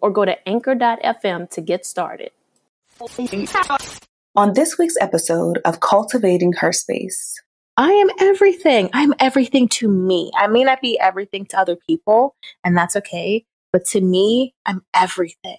or go to anchor.fm to get started. On this week's episode of Cultivating Her Space, I am everything. I'm everything to me. I may not be everything to other people, and that's okay. But to me, I'm everything.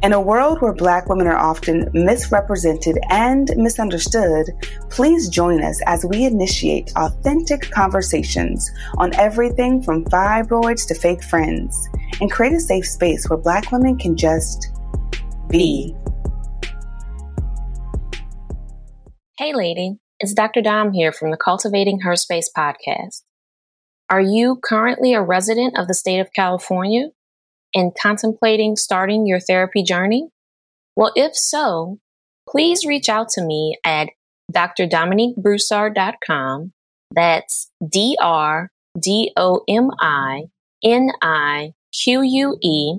In a world where Black women are often misrepresented and misunderstood, please join us as we initiate authentic conversations on everything from fibroids to fake friends and create a safe space where Black women can just be. Hey, lady, it's Dr. Dom here from the Cultivating Her Space podcast. Are you currently a resident of the state of California? And contemplating starting your therapy journey? Well, if so, please reach out to me at drdominiquebroussard.com. That's D R D O M I N I Q U E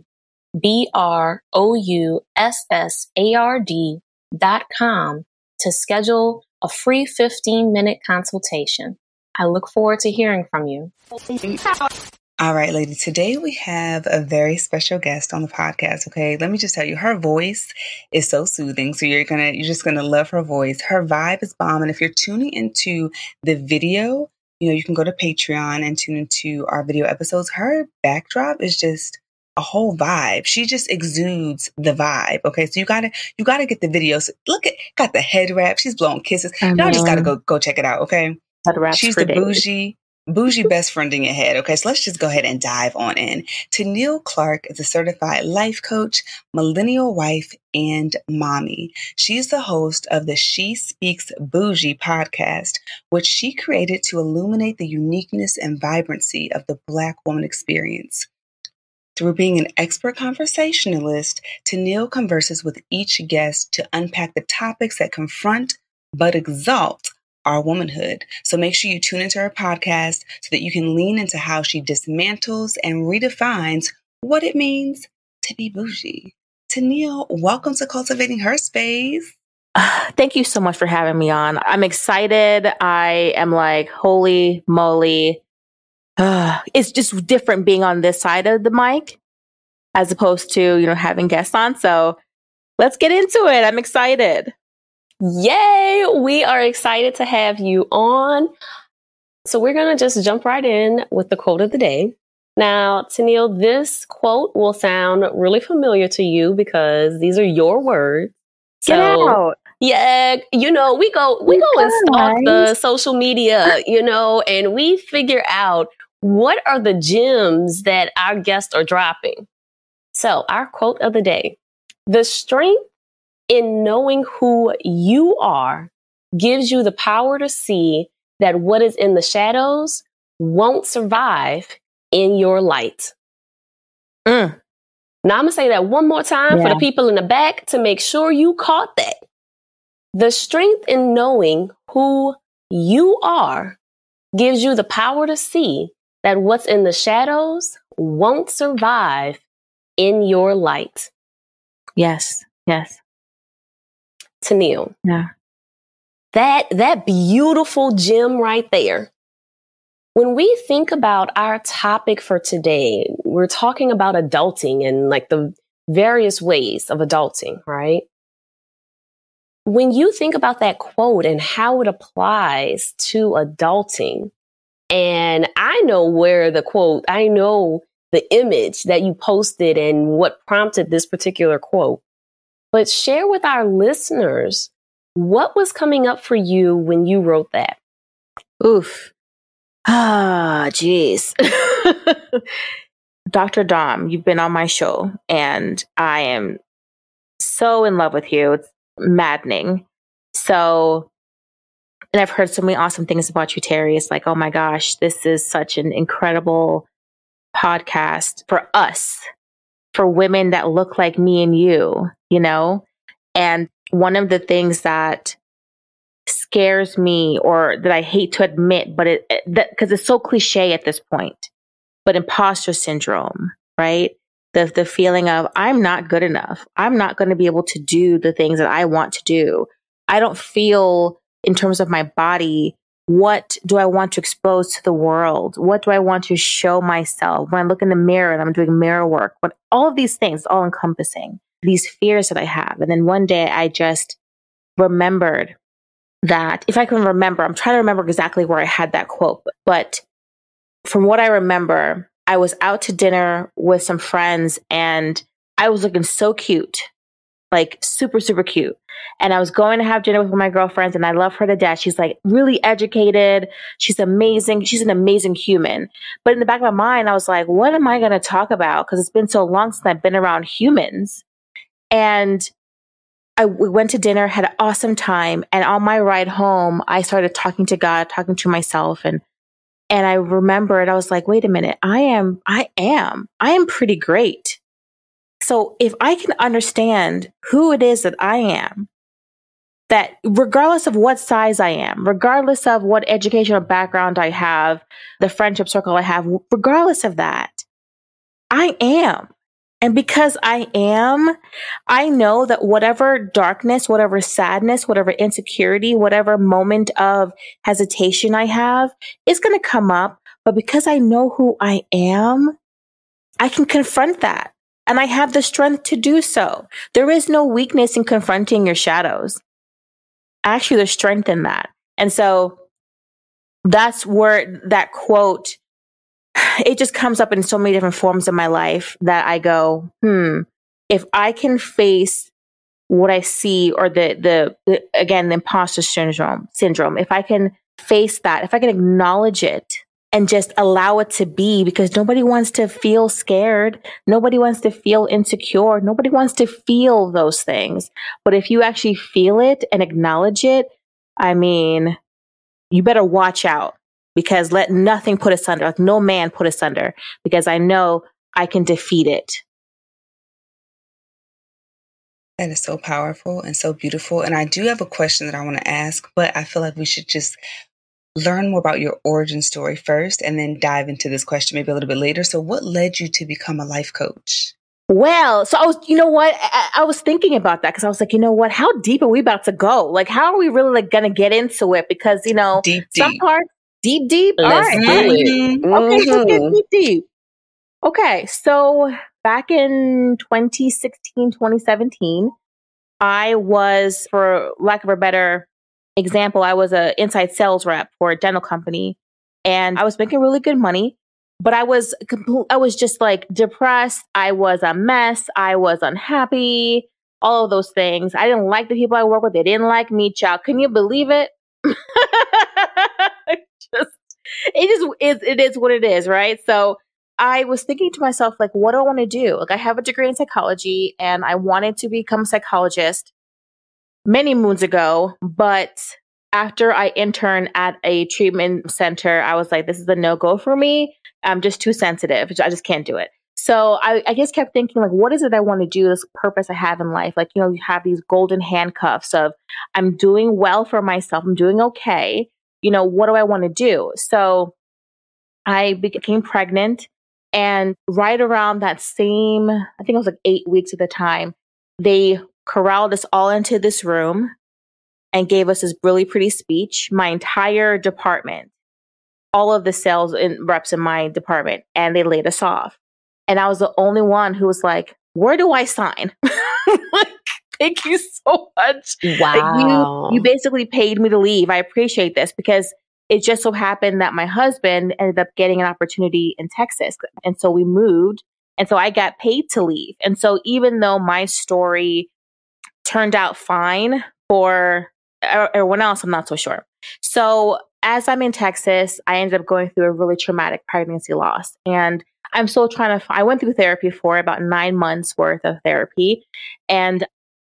B R O U S S A R D dot com to schedule a free 15 minute consultation. I look forward to hearing from you. All right, lady. Today we have a very special guest on the podcast. Okay. Let me just tell you, her voice is so soothing. So you're going to, you're just going to love her voice. Her vibe is bomb. And if you're tuning into the video, you know, you can go to Patreon and tune into our video episodes. Her backdrop is just a whole vibe. She just exudes the vibe. Okay. So you gotta, you gotta get the videos. Look at, got the head wrap. She's blowing kisses. Y'all just gotta go, go check it out. Okay. She's the days. bougie bougie best friend in your head. Okay, so let's just go ahead and dive on in. Tennielle Clark is a certified life coach, millennial wife, and mommy. She's the host of the She Speaks Bougie podcast, which she created to illuminate the uniqueness and vibrancy of the Black woman experience. Through being an expert conversationalist, Tennielle converses with each guest to unpack the topics that confront but exalt our womanhood. So make sure you tune into her podcast so that you can lean into how she dismantles and redefines what it means to be bougie. Tennielle, welcome to Cultivating Her Space. Thank you so much for having me on. I'm excited. I am like, holy moly. Uh, it's just different being on this side of the mic as opposed to, you know, having guests on. So let's get into it. I'm excited. Yay! We are excited to have you on. So we're going to just jump right in with the quote of the day. Now, Tennielle, this quote will sound really familiar to you because these are your words. So, Get out. Yeah, you know, we go we go and stalk the social media, you know, and we figure out what are the gems that our guests are dropping. So, our quote of the day. The strength in knowing who you are gives you the power to see that what is in the shadows won't survive in your light. Mm. Now I'm going to say that one more time yeah. for the people in the back to make sure you caught that. The strength in knowing who you are gives you the power to see that what's in the shadows won't survive in your light. Yes, yes. Tennielle. Yeah. That that beautiful gem right there. when we think about our topic for today, we're talking about adulting and like the various ways of adulting, right? When you think about that quote and how it applies to adulting, and I know where the quote, I know the image that you posted and what prompted this particular quote. But share with our listeners what was coming up for you when you wrote that. Oof. Ah, jeez. Dr. Dom, you've been on my show and I am so in love with you. It's maddening. So, and I've heard so many awesome things about you, Terri. It's like, oh my gosh, this is such an incredible podcast for us, for women that look like me and you, you know? And one of the things that scares me or that I hate to admit, but it, because it's so cliche at this point, but imposter syndrome, right? The, the feeling of I'm not good enough. I'm not going to be able to do the things that I want to do. I don't feel in terms of my body what do I want to expose to the world? What do I want to show myself when I look in the mirror and I'm doing mirror work? But all of these things, all encompassing these fears that I have. And then one day I just remembered that if I can remember, I'm trying to remember exactly where I had that quote, but from what I remember, I was out to dinner with some friends and I was looking so cute like super, super cute. And I was going to have dinner with my girlfriends and I love her to death. She's like really educated. She's amazing. She's an amazing human. But in the back of my mind, I was like, what am I going to talk about? Because it's been so long since I've been around humans. And I we went to dinner, had an awesome time. And on my ride home, I started talking to God, talking to myself. And and I remembered, I was like, wait a minute, I am, I am, I am pretty great. So if I can understand who it is that I am, that regardless of what size I am, regardless of what educational background I have, the friendship circle I have, regardless of that, I am. And because I am, I know that whatever darkness, whatever sadness, whatever insecurity, whatever moment of hesitation I have is going to come up. But because I know who I am, I can confront that and I have the strength to do so. There is no weakness in confronting your shadows. Actually, there's strength in that. And so that's where that quote, it just comes up in so many different forms of my life that I go, hmm, if I can face what I see or the, the, the again, the imposter syndrome, syndrome, if I can face that, if I can acknowledge it, and just allow it to be because nobody wants to feel scared. Nobody wants to feel insecure. Nobody wants to feel those things. But if you actually feel it and acknowledge it, I mean, you better watch out because let nothing put us under, like no man put us under, because I know I can defeat it. That is so powerful and so beautiful. And I do have a question that I want to ask, but I feel like we should just learn more about your origin story first and then dive into this question maybe a little bit later. So, what led you to become a life coach? Well, so I was, you know what? I, I was thinking about that because I was like, you know what? How deep are we about to go? Like, how are we really like going to get into it? Because, you know, deep, some deep. parts, deep, deep. Let's All right. do it. Okay, let's get Mhm. deep, deep. Okay, so back in 2016, 2017, I was, for lack of a better example, I was an inside sales rep for a dental company and I was making really good money, but I was, compl- I was just like depressed. I was a mess. I was unhappy, all of those things. I didn't like the people I work with. They didn't like me, child. Can you believe it? it just is, it is what it is, right? So I was thinking to myself, like, what do I want to do? Like, I have a degree in psychology and I wanted to become a psychologist many moons ago, but after I interned at a treatment center, I was like, this is a no go for me. I'm just too sensitive. I just can't do it. So I, I just kept thinking, like, what is it I want to do? This purpose I have in life. Like, you know, you have these golden handcuffs of I'm doing well for myself. I'm doing okay. You know, what do I want to do? So I became pregnant. And right around that same, I think it was like eight weeks at the time, they corralled us all into this room and gave us this really pretty speech. My entire department all of the sales and reps in my department and they laid us off. And I was the only one who was like, where do I sign? Thank you so much. Wow. You, you basically paid me to leave. I appreciate this because it just so happened that my husband ended up getting an opportunity in Texas. And so we moved. And so I got paid to leave. And so even though my story turned out fine for everyone else, I'm not so sure. So as I'm in Texas, I ended up going through a really traumatic pregnancy loss. And I'm still trying to, I went through therapy for about nine months worth of therapy. And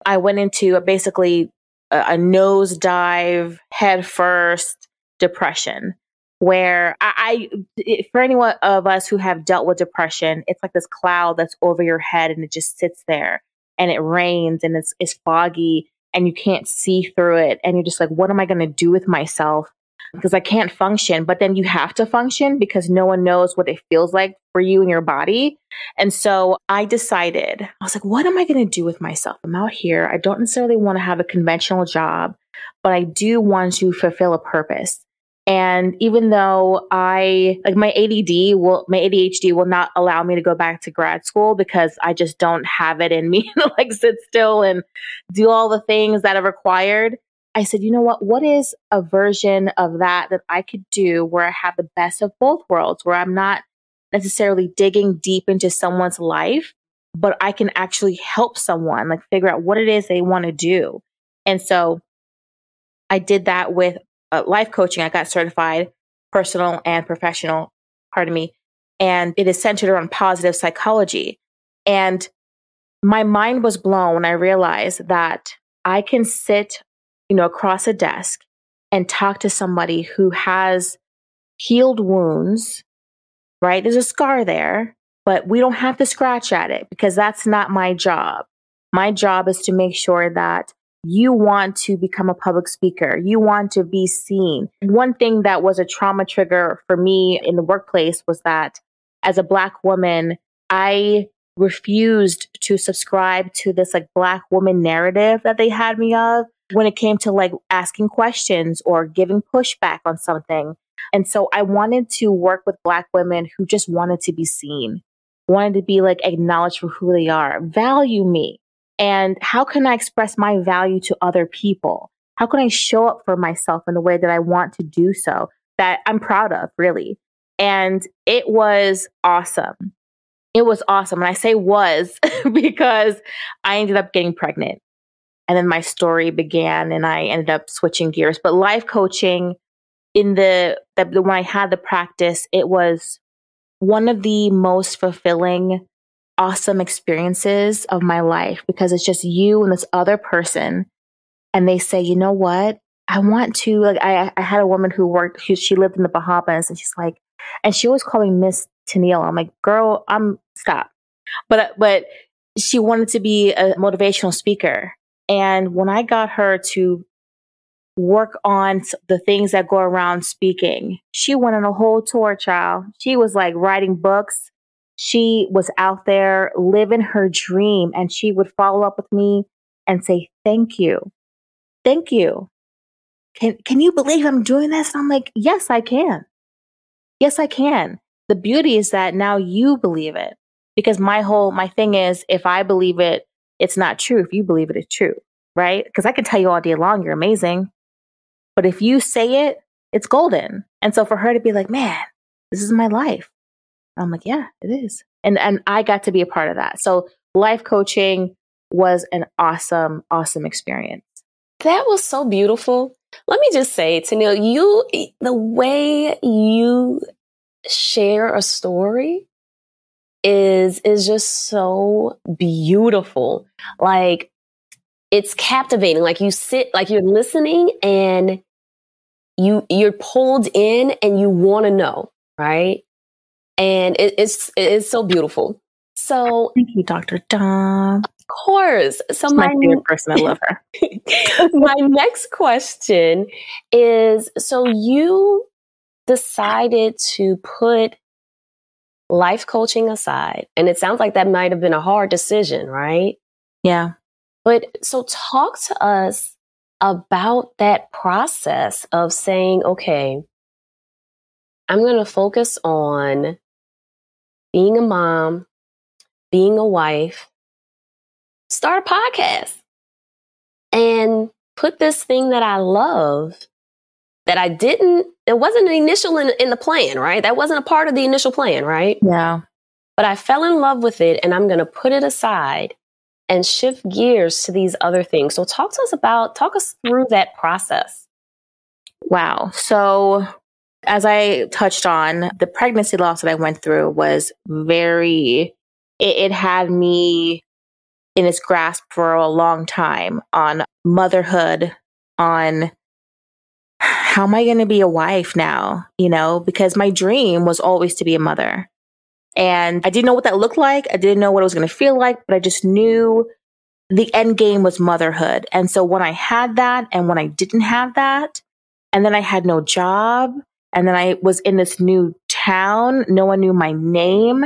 I went into a, basically a, a nosedive, head first depression where I, I, for anyone of us who have dealt with depression, it's like this cloud that's over your head and it just sits there and it rains and it's, it's foggy and you can't see through it. And you're just like, what am I going to do with myself? Because I can't function. But then you have to function because no one knows what it feels like for you and your body. And so I decided, I was like, what am I going to do with myself? I'm out here. I don't necessarily want to have a conventional job, but I do want to fulfill a purpose. And even though I like my ADD will, my ADHD will not allow me to go back to grad school because I just don't have it in me to like sit still and do all the things that are required. I said, you know what? What is a version of that that I could do where I have the best of both worlds, where I'm not necessarily digging deep into someone's life, but I can actually help someone, like figure out what it is they want to do. And so I did that with uh, life coaching. I got certified personal and professional, pardon me. And it is centered around positive psychology. And my mind was blown when I realized that I can sit you know, across a desk and talk to somebody who has healed wounds, right? There's a scar there, but we don't have to scratch at it because that's not my job. My job is to make sure that you want to become a public speaker. You want to be seen. One thing that was a trauma trigger for me in the workplace was that as a black woman, I refused to subscribe to this like black woman narrative that they had me of when it came to like asking questions or giving pushback on something. And so I wanted to work with Black women who just wanted to be seen, wanted to be like acknowledged for who they are, value me. And how can I express my value to other people? How can I show up for myself in the way that I want to do so that I'm proud of, really? And it was awesome. It was awesome. And I say was because I ended up getting pregnant and then my story began and I ended up switching gears. But life coaching in the, the when I had the practice, it was one of the most fulfilling, awesome experiences of my life because it's just you and this other person. And they say, you know what? I want to like I, I had a woman who worked who she lived in the Bahamas and she's like and she always called me Miss Tennielle. I'm like, girl, I'm stop. But but she wanted to be a motivational speaker. And when I got her to work on the things that go around speaking, she went on a whole tour, child. She was like writing books. She was out there living her dream and she would follow up with me and say, thank you. Thank you. Can, can you believe I'm doing this? And I'm like, yes, I can. Yes, I can. The beauty is that now you believe it because my whole, my thing is if I believe it, it's not true if you believe it is true, right? Because I can tell you all day long, you're amazing. But if you say it, it's golden. And so for her to be like, man, this is my life. I'm like, yeah, it is. And and I got to be a part of that. So life coaching was an awesome, awesome experience. That was so beautiful. Let me just say, Tennielle, you the way you share a story is is just so beautiful. Like it's captivating. Like you sit like you're listening and you you're pulled in and you want to know, right? And it, it's it's so beautiful. So thank you, Dr. Dom. Of course. So She's my, my favorite person. I love her. my next question is: So you decided to put life coaching aside, and it sounds like that might have been a hard decision, right? Yeah. But so talk to us about that process of saying, okay, I'm going to focus on being a mom, being a wife, start a podcast, and put this thing that I love that I didn't, it wasn't an initial in, in the plan, right? That wasn't a part of the initial plan, right? Yeah. But I fell in love with it and I'm going to put it aside and shift gears to these other things. So talk to us about, talk us through that process. Wow. So as I touched on, the pregnancy loss that I went through was very, it, it had me in its grasp for a long time on motherhood, on how am I going to be a wife now? You know, because my dream was always to be a mother. And I didn't know what that looked like. I didn't know what it was going to feel like, but I just knew the end game was motherhood. And so when I had that and when I didn't have that, and then I had no job, and then I was in this new town, no one knew my name.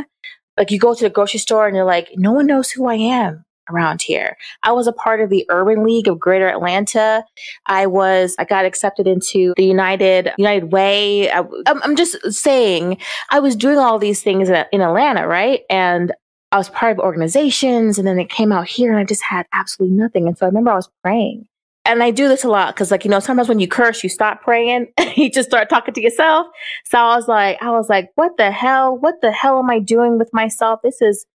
Like you go to the grocery store and you're like, no one knows who I am around here. I was a part of the Urban League of Greater Atlanta. I was, I got accepted into the United, United Way. I, am just saying, I was doing all these things in Atlanta, right? And I was part of organizations and then it came out here and I just had absolutely nothing. And so I remember I was praying. And I do this a lot because, like, you know, sometimes when you curse, you stop praying, you just start talking to yourself. So I was like, I was like, what the hell? What the hell am I doing with myself? This is,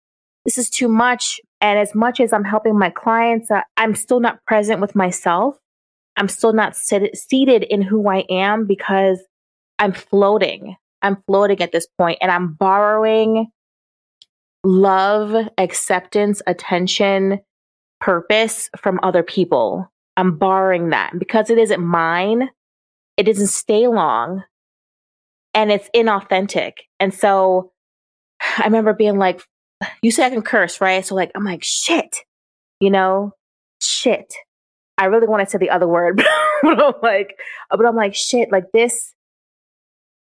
this is too much. And as much as I'm helping my clients, uh, I'm still not present with myself. I'm still not seated in who I am because I'm floating. I'm floating at this point and I'm borrowing love, acceptance, attention, purpose from other people. I'm borrowing that. Because it isn't mine, it doesn't stay long and it's inauthentic. And so I remember being like, you say I can curse, right? So like, I'm like, shit, you know, shit. I really want to say the other word, but I'm like, but I'm like, shit, like this,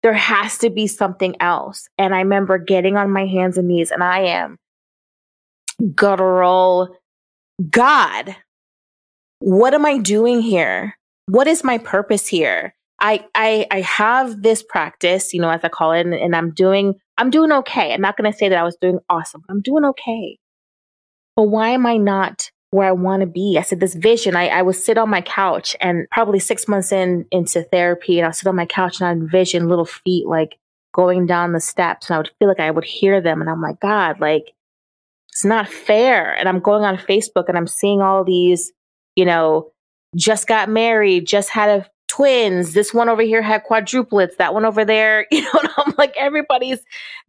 there has to be something else. And I remember getting on my hands and knees and I am guttural. God, what am I doing here? What is my purpose here? I, I, I have this practice, you know, as I call it, and, and I'm doing, I'm doing okay. I'm not going to say that I was doing awesome. I'm doing okay. But why am I not where I want to be? I said, this vision, I, I would sit on my couch and probably six months in into therapy and I'll sit on my couch and I'd envision little feet like going down the steps and I would feel like I would hear them. And I'm like, God, like, it's not fair. And I'm going on Facebook and I'm seeing all these, you know, just got married, just had a twins. This one over here had quadruplets. That one over there, you know, I'm like, everybody's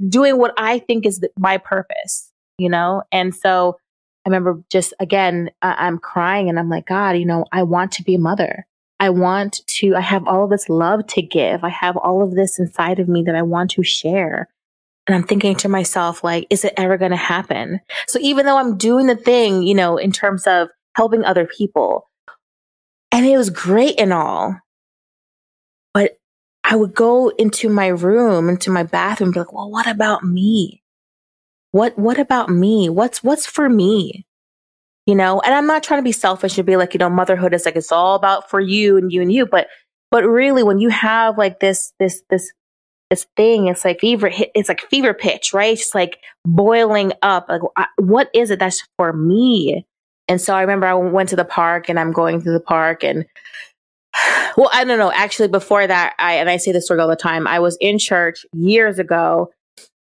doing what I think is the, my purpose, you know? And so I remember just again, I'm crying and I'm like, God, you know, I want to be a mother. I want to, I have all of this love to give. I have all of this inside of me that I want to share. And I'm thinking to myself, like, is it ever going to happen? So even though I'm doing the thing, you know, in terms of helping other people, and it was great and all, I would go into my room, into my bathroom, be like, well, what about me? What, what about me? What's, what's for me? You know, and I'm not trying to be selfish and be like, you know, motherhood is like, it's all about for you and you and you. But, but really when you have like this, this, this, this thing, it's like fever, it's like fever pitch, right? It's like boiling up. Like, what is it that's for me? And so I remember I went to the park and I'm going through the park and well, I don't know. Actually, before that, I and I say this story all the time. I was in church years ago,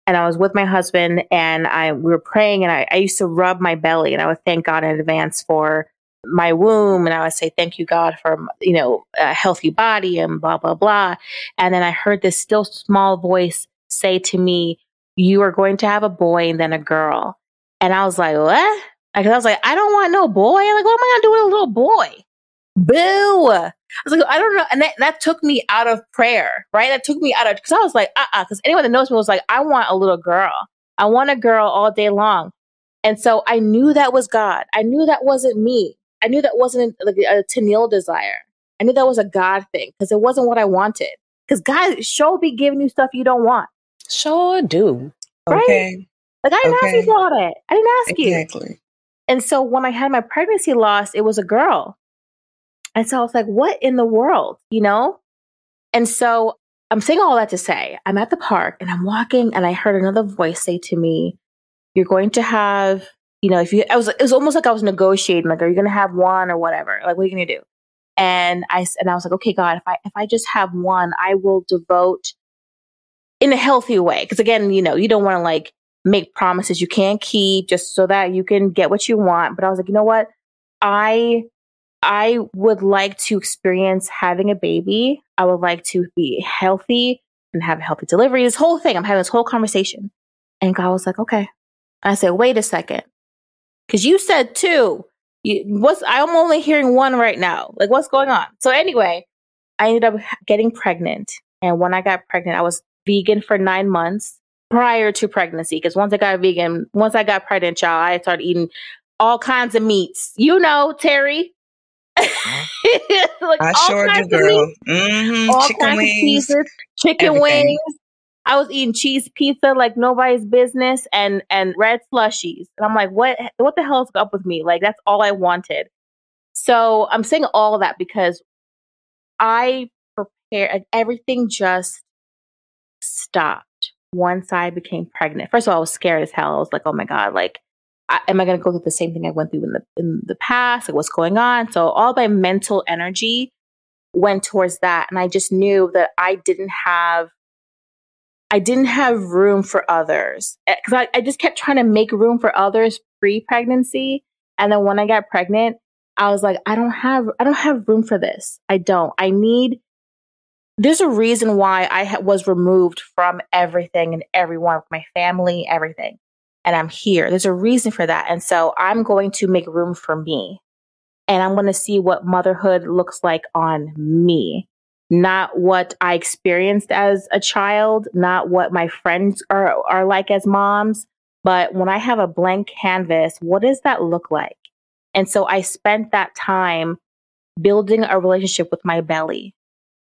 and I was with my husband, and I we were praying, and I, I used to rub my belly, and I would thank God in advance for my womb, and I would say thank you God for you know a healthy body and blah blah blah. And then I heard this still small voice say to me, "You are going to have a boy and then a girl." And I was like, "What?" Because I was like, "I don't want no boy. Like, what am I gonna do with a little boy?" Boo! I was like, I don't know. And that, that took me out of prayer, right? That took me out of, because I was like, uh uh Because anyone that knows me was like, I want a little girl. I want a girl all day long. And so I knew that was God. I knew that wasn't me. I knew that wasn't like a Tennielle desire. I knew that was a God thing because it wasn't what I wanted. Because God sure be giving you stuff you don't want. Sure do. Right? Okay. Like I didn't okay. ask you for all that. I didn't ask exactly. you. Exactly. And so when I had my pregnancy loss, it was a girl. And so I was like, what in the world, you know? And so I'm saying all that to say I'm at the park and I'm walking and I heard another voice say to me, You're going to have, you know, if you, I was, it was almost like I was negotiating, like, are you going to have one or whatever? Like, what are you going to do? And I, and I was like, okay, God, if I, if I just have one, I will devote in a healthy way. Cause again, you know, you don't want to like make promises you can't keep just so that you can get what you want. But I was like, you know what? I I would like to experience having a baby. I would like to be healthy and have a healthy delivery. This whole thing, I'm having this whole conversation. And God was like, okay. I said, wait a second. Cause you said two. You, what's, I'm only hearing one right now. Like, what's going on? So anyway, I ended up getting pregnant. And when I got pregnant, I was vegan for nine months prior to pregnancy. Cause once I got vegan, once I got pregnant, child, I started eating all kinds of meats. You know, Terri, like I sure do, girl. Mm-hmm. All chicken kinds wings, of cheeses, chicken everything. wings. I was eating cheese pizza like nobody's business, and and red slushies. And I'm like, what? What the hell's up with me? Like that's all I wanted. So I'm saying all that because I prepared. Everything just stopped once I became pregnant. First of all, I was scared as hell. I was like, oh my god, like I, am I going to go through the same thing I went through in the in the past? Like what's going on? So all my mental energy went towards that, and I just knew that I didn't have I didn't have room for others because eh, I, I just kept trying to make room for others pre pregnancy, and then when I got pregnant, I was like, I don't have I don't have room for this. I don't. I need. There's a reason why I ha- was removed from everything and everyone, my family, everything and I'm here. There's a reason for that. And so I'm going to make room for me. And I'm going to see what motherhood looks like on me, not what I experienced as a child, not what my friends are, are like as moms. But when I have a blank canvas, what does that look like? And so I spent that time building a relationship with my belly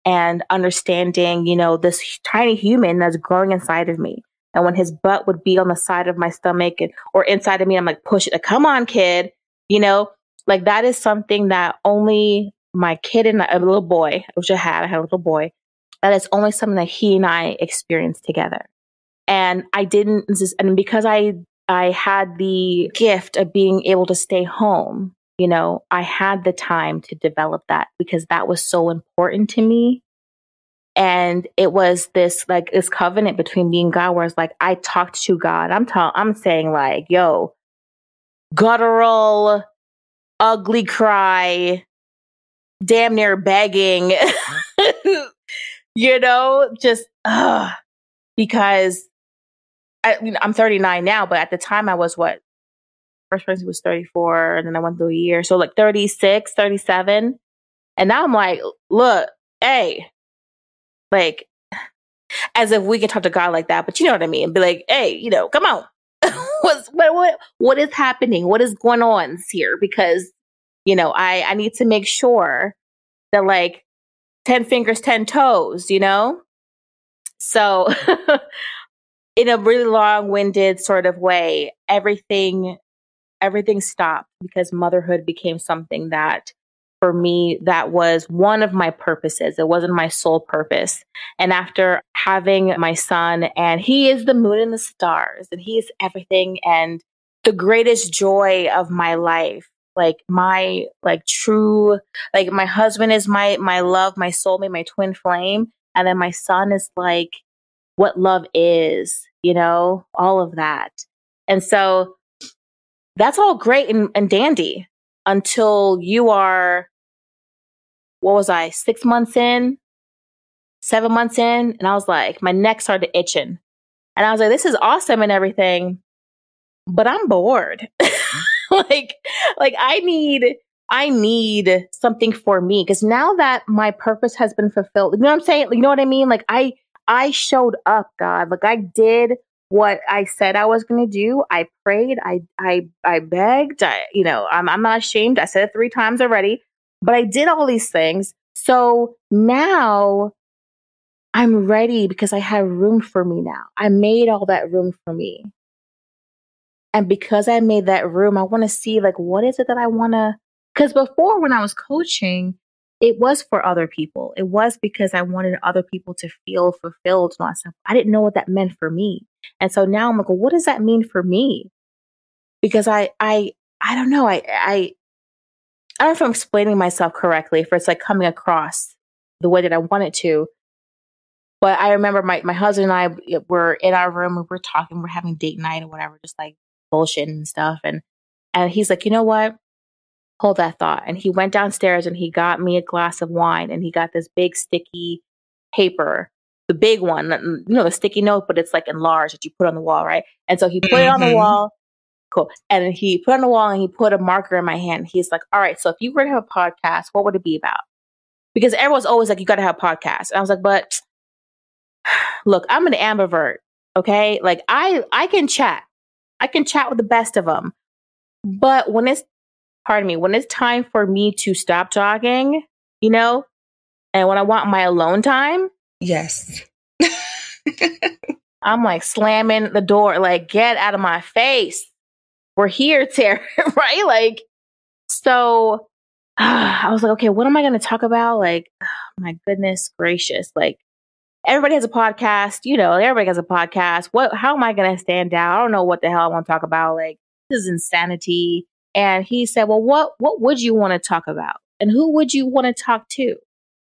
and understanding, you know, this tiny human that's growing inside of me. And when his butt would be on the side of my stomach and, or inside of me, I'm like, push it. Come on, kid. You know, like that is something that only my kid and a little boy, which I had, I had a little boy, that is only something that he and I experienced together. And I didn't, and because I, I had the gift of being able to stay home, you know, I had the time to develop that because that was so important to me and it was this like this covenant between me and God where it's like I talked to God. I'm talking I'm saying like, yo, guttural, ugly cry, damn near begging. you know, just uh because I'm 39 now, but at the time I was what? First pregnancy was 34, and then I went through a year. So like 36, 37. And now I'm like, look, hey, like, as if we can talk to God like that, but you know what I mean? Be like, hey, you know, come on. What's what, what what is happening? What is going on here? Because, you know, I, I need to make sure that like 10 fingers, 10 toes, you know? So in a really long-winded sort of way, everything everything stopped because motherhood became something that for me, that was one of my purposes. It wasn't my sole purpose. And after having my son, and he is the moon and the stars, and he is everything, and the greatest joy of my life like my like true like my husband is my my love my soulmate my twin flame and then my son is like what love is you know all of that and so that's all great and, and dandy until you are, what was I, six months in, seven months in? And I was like, my neck started itching. And I was like, this is awesome and everything, but I'm bored. like, like I need, I need something for me because now that my purpose has been fulfilled, you know what I'm saying? You know what I mean? Like I, I showed up, God. Like I did what I said I was going to do. I prayed. I I I begged. I you know I'm I'm not ashamed. I said it three times already, but I did all these things. So now I'm ready because I have room for me now. I made all that room for me. And because I made that room, I want to see like what is it that I want to cuz before when I was coaching, it was for other people. It was because I wanted other people to feel fulfilled and all that stuff. I didn't know what that meant for me. And so now I'm like, well, what does that mean for me? Because I, I, I don't know. I, I, I don't know if I'm explaining myself correctly, if it's like coming across the way that I want it to. But I remember my, my husband and I uh, were in our room, we were talking, we're having date night or whatever, just like bullshit and stuff. And, and he's like, you know what? hold that thought. And he went downstairs and he got me a glass of wine and he got this big sticky paper, the big one, you know, the sticky note, but it's like enlarged that you put on the wall, right? And so he put mm-hmm. it on the mm-hmm. wall. Cool. And he put on the wall and he put a marker in my hand. He's like, all right, so if you were to have a podcast, what would it be about? Because everyone's always like, you got to have a podcast. And I was like, but look, I'm an ambivert. Okay. Like I, I can chat. I can chat with the best of them. But when it's pardon me, when it's time for me to stop talking, you know, and when I want my alone time, yes. I'm like slamming the door, like, get out of my face. We're here, Tara, right? Like, so uh, I was like, okay, what am I going to talk about? Like, oh, my goodness gracious. Like, everybody has a podcast, you know, everybody has a podcast. What, how am I going to stand out? I don't know what the hell I want to talk about. Like, this is insanity. And he said, Well, what, what would you want to talk about? And who would you want to talk to?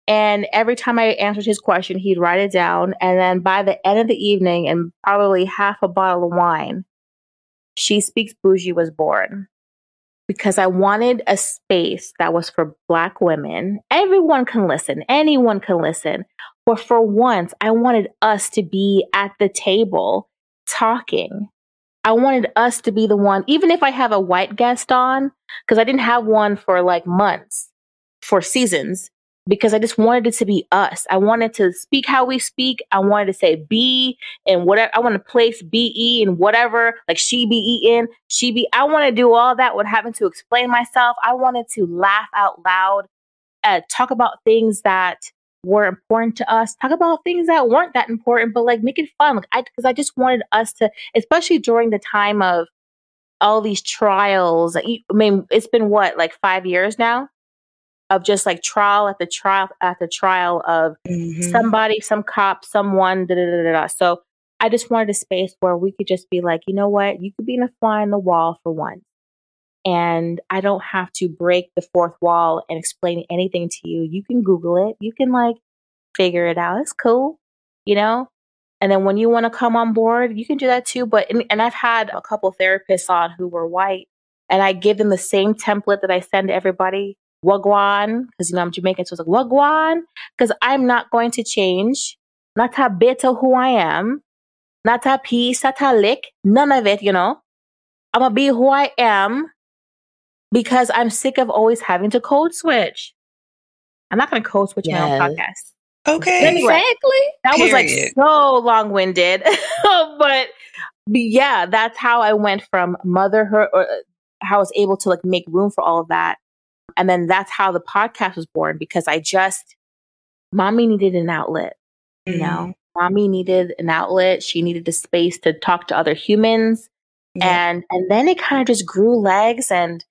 And every time I answered his question, he'd write it down. And then by the end of the evening, and probably half a bottle of wine, She Speaks Bougie was born. Because I wanted a space that was for Black women. Everyone can listen, anyone can listen. But for once, I wanted us to be at the table talking I wanted us to be the one, even if I have a white guest on, because I didn't have one for like months, for seasons, because I just wanted it to be us. I wanted to speak how we speak. I wanted to say be and whatever. I want to place be and whatever, like she be eaten, she be. I want to do all that without having to explain myself. I wanted to laugh out loud, uh, talk about things that were important to us. Talk about things that weren't that important, but like make it fun. Like I, because I just wanted us to, especially during the time of all these trials. I mean, it's been what like five years now of just like trial at the trial at the trial of mm-hmm. somebody, some cop, someone. Da, da, da, da, So I just wanted a space where we could just be like, you know what, you could be in a fly in the wall for once. And I don't have to break the fourth wall and explain anything to you. You can Google it. You can like figure it out. It's cool, you know? And then when you want to come on board, you can do that too. But, and I've had a couple therapists on who were white and I give them the same template that I send to everybody. Wagwan, because you know I'm Jamaican, so it's like Wagwan, because I'm not going to change. Not a bit of who I am, not a piece, not a lick, none of it, you know. I'm gonna be who I am because I'm sick of always having to code switch. I'm not going to code switch yes. my own podcast. Okay. Anyway, exactly. That Period. was like so long winded. but yeah, that's how I went from motherhood or uh, how I was able to like make room for all of that. And then that's how the podcast was born because I just, mommy needed an outlet, you know, mm. mommy needed an outlet. She needed a space to talk to other humans. Yeah. And, and then it kind of just grew legs and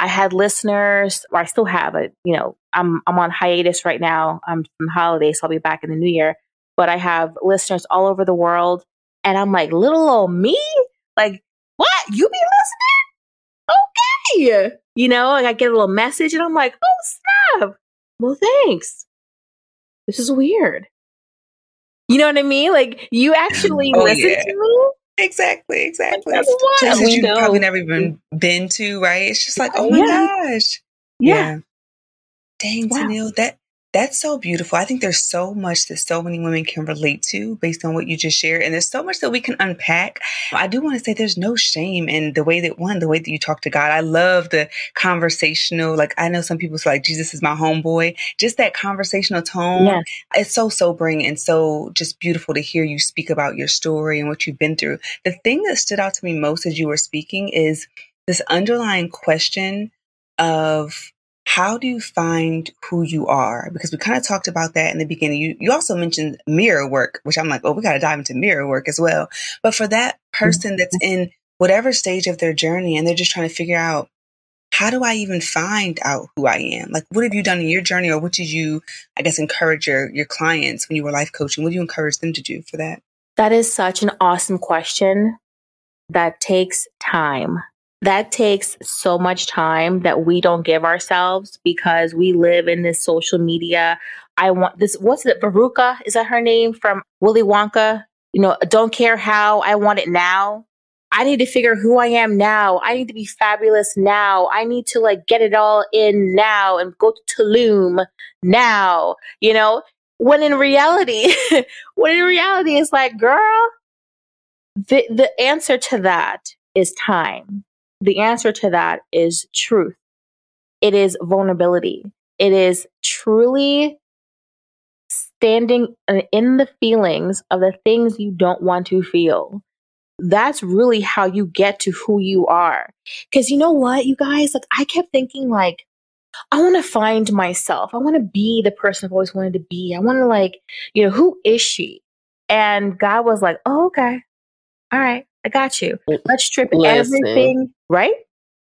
I had listeners, or I still have it. You know, I'm I'm on hiatus right now. I'm from holidays, so I'll be back in the new year. But I have listeners all over the world, and I'm like, little old me, like, what? You be listening? Okay, you know, like I get a little message, and I'm like, oh snap! Well, thanks. This is weird. You know what I mean? Like you actually oh, listen yeah. to me Exactly, exactly. Places you've know. probably never even been to, right? It's just like, oh my yeah. gosh. Yeah. yeah. Dang, wow. Tennielle, that that's so beautiful. I think there's so much that so many women can relate to based on what you just shared. And there's so much that we can unpack. I do want to say there's no shame in the way that one, the way that you talk to God. I love the conversational, like I know some people say like Jesus is my homeboy. Just that conversational tone. Yeah. It's so sobering and so just beautiful to hear you speak about your story and what you've been through. The thing that stood out to me most as you were speaking is this underlying question of how do you find who you are? Because we kind of talked about that in the beginning. You, you also mentioned mirror work, which I'm like, oh, we got to dive into mirror work as well. But for that person that's mm-hmm. in whatever stage of their journey and they're just trying to figure out how do I even find out who I am? Like, what have you done in your journey, or what did you, I guess, encourage your your clients when you were life coaching? What do you encourage them to do for that? That is such an awesome question. That takes time. That takes so much time that we don't give ourselves because we live in this social media. I want this. What's it? Veruca is that her name from Willy Wonka? You know, don't care how I want it now. I need to figure who I am now. I need to be fabulous now. I need to like get it all in now and go to Tulum now, you know? When in reality, when in reality it's like, girl, the the answer to that is time. The answer to that is truth. It is vulnerability. It is truly standing uh, in the feelings of the things you don't want to feel that's really how you get to who you are. Cause you know what, you guys, like I kept thinking like, I want to find myself. I want to be the person I've always wanted to be. I want to like, you know, who is she? And God was like, oh, okay. All right. I got you. Let's strip Listen. everything, right?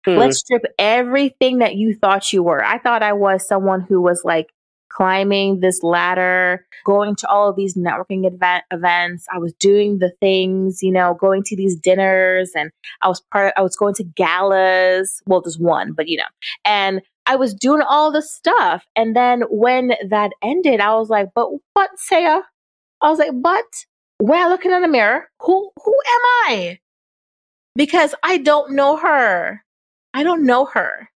Hmm. Let's strip everything that you thought you were. I thought I was someone who was like climbing this ladder, going to all of these networking event, events. I was doing the things, you know, going to these dinners and I was part I was going to galas. Well, just one, but you know. And I was doing all the stuff. And then when that ended, I was like, but what, Saya? I was like, but when I look in the mirror, who who am I? Because I don't know her. I don't know her.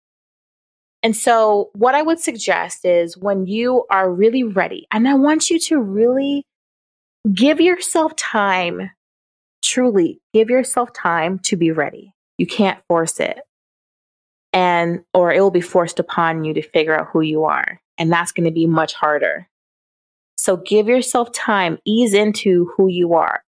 And so, what I would suggest is when you are really ready, and I want you to really give yourself time, truly give yourself time to be ready. You can't force it. And, or it will be forced upon you to figure out who you are. And that's going to be much harder. So give yourself time, ease into who you are.